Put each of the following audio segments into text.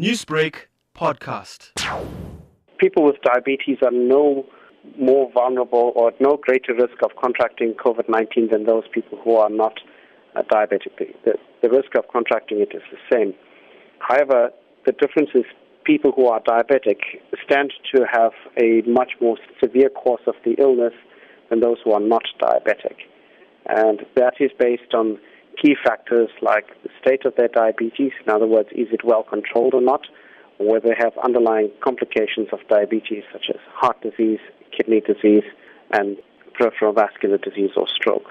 Newsbreak podcast. People with diabetes are no more vulnerable or at no greater risk of contracting COVID 19 than those people who are not uh, diabetic. The, the risk of contracting it is the same. However, the difference is people who are diabetic stand to have a much more severe course of the illness than those who are not diabetic. And that is based on key factors like the state of their diabetes, in other words, is it well controlled or not, or whether they have underlying complications of diabetes such as heart disease, kidney disease, and peripheral vascular disease or stroke.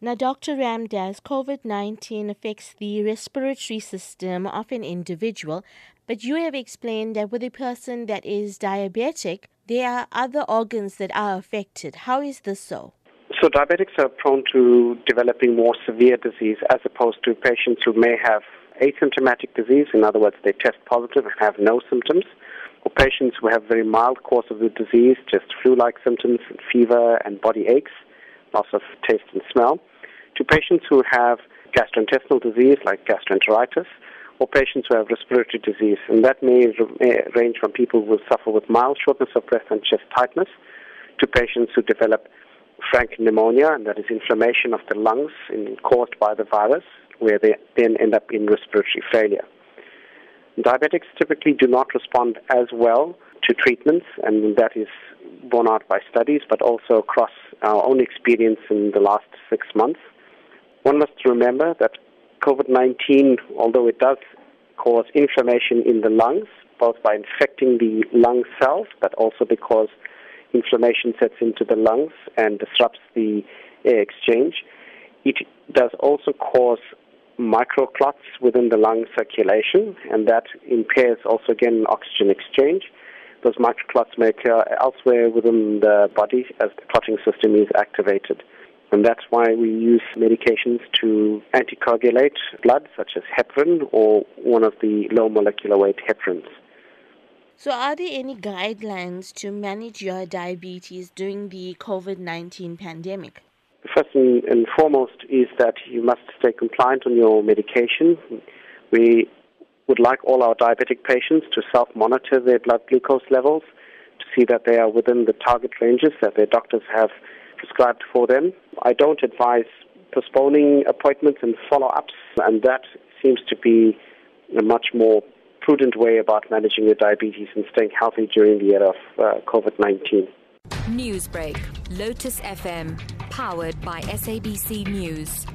Now, Dr. Ramdass, COVID 19 affects the respiratory system of an individual, but you have explained that with a person that is diabetic, there are other organs that are affected. How is this so? So diabetics are prone to developing more severe disease as opposed to patients who may have asymptomatic disease. In other words, they test positive and have no symptoms. Or patients who have very mild course of the disease, just flu-like symptoms, and fever and body aches, loss of taste and smell. To patients who have gastrointestinal disease like gastroenteritis, or patients who have respiratory disease. And that may range from people who suffer with mild shortness of breath and chest tightness to patients who develop frank pneumonia, and that is inflammation of the lungs in, caused by the virus, where they then end up in respiratory failure. Diabetics typically do not respond as well to treatments, and that is borne out by studies, but also across our own experience in the last six months. One must remember that COVID 19, although it does cause inflammation in the lungs, both by infecting the lung cells, but also because inflammation sets into the lungs and disrupts the air exchange. It does also cause microclots within the lung circulation, and that impairs also again oxygen exchange. Those microclots may occur elsewhere within the body as the clotting system is activated. And that's why we use medications to anticoagulate blood, such as heparin or one of the low molecular weight heparins. So, are there any guidelines to manage your diabetes during the COVID 19 pandemic? First and foremost is that you must stay compliant on your medication. We would like all our diabetic patients to self monitor their blood glucose levels to see that they are within the target ranges that their doctors have prescribed for them. I don't advise postponing appointments and follow ups, and that seems to be a much more prudent way about managing your diabetes and staying healthy during the era of uh, COVID 19. Newsbreak, Lotus FM, powered by SABC News.